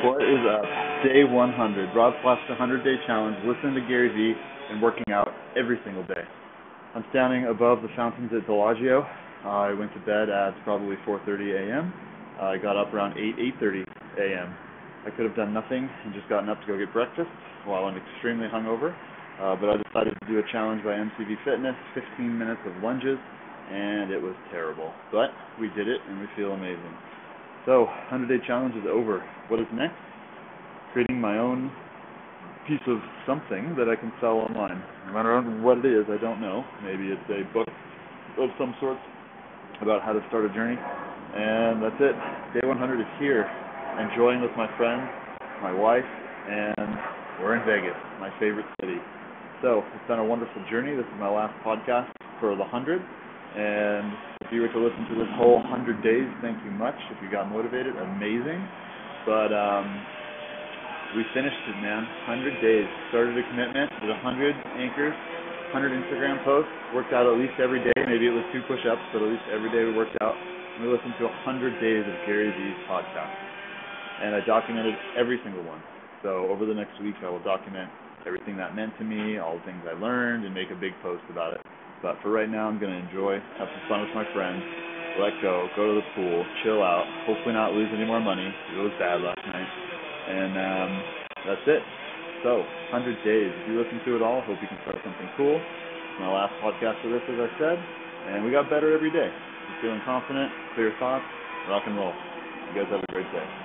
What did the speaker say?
What is up? Day 100. Rob Flaska 100 Day Challenge. Listening to Gary Vee and working out every single day. I'm standing above the fountains at Bellagio. I went to bed at probably 4:30 a.m. I got up around 8 8:30 a.m. I could have done nothing and just gotten up to go get breakfast while I'm extremely hungover. Uh, but I decided to do a challenge by MCV Fitness, 15 minutes of lunges, and it was terrible. But we did it and we feel amazing. So, 100 day challenge is over. What is next? Creating my own piece of something that I can sell online. No matter what it is, I don't know. Maybe it's a book of some sort about how to start a journey. And that's it. Day 100 is here. Enjoying with my friends, my wife, and we're in Vegas, my favorite city. So, it's been a wonderful journey. This is my last podcast for the 100. And if you were to listen to this whole 100 days, thank you much. If you got motivated, amazing. But um, we finished it, man. 100 days. Started a commitment, did 100 anchors, 100 Instagram posts, worked out at least every day. Maybe it was two push ups, but at least every day we worked out. And we listened to 100 days of Gary Vee's podcast. And I documented every single one. So over the next week, I will document everything that meant to me, all the things I learned, and make a big post about it. But for right now, I'm going to enjoy, have some fun with my friends, let go, go to the pool, chill out, hopefully not lose any more money. It was bad last night. And um, that's it. So, 100 days. If you listen to it all, hope you can start something cool. My last podcast for this, as I said, and we got better every day. Feeling confident, clear thoughts, rock and roll. You guys have a great day.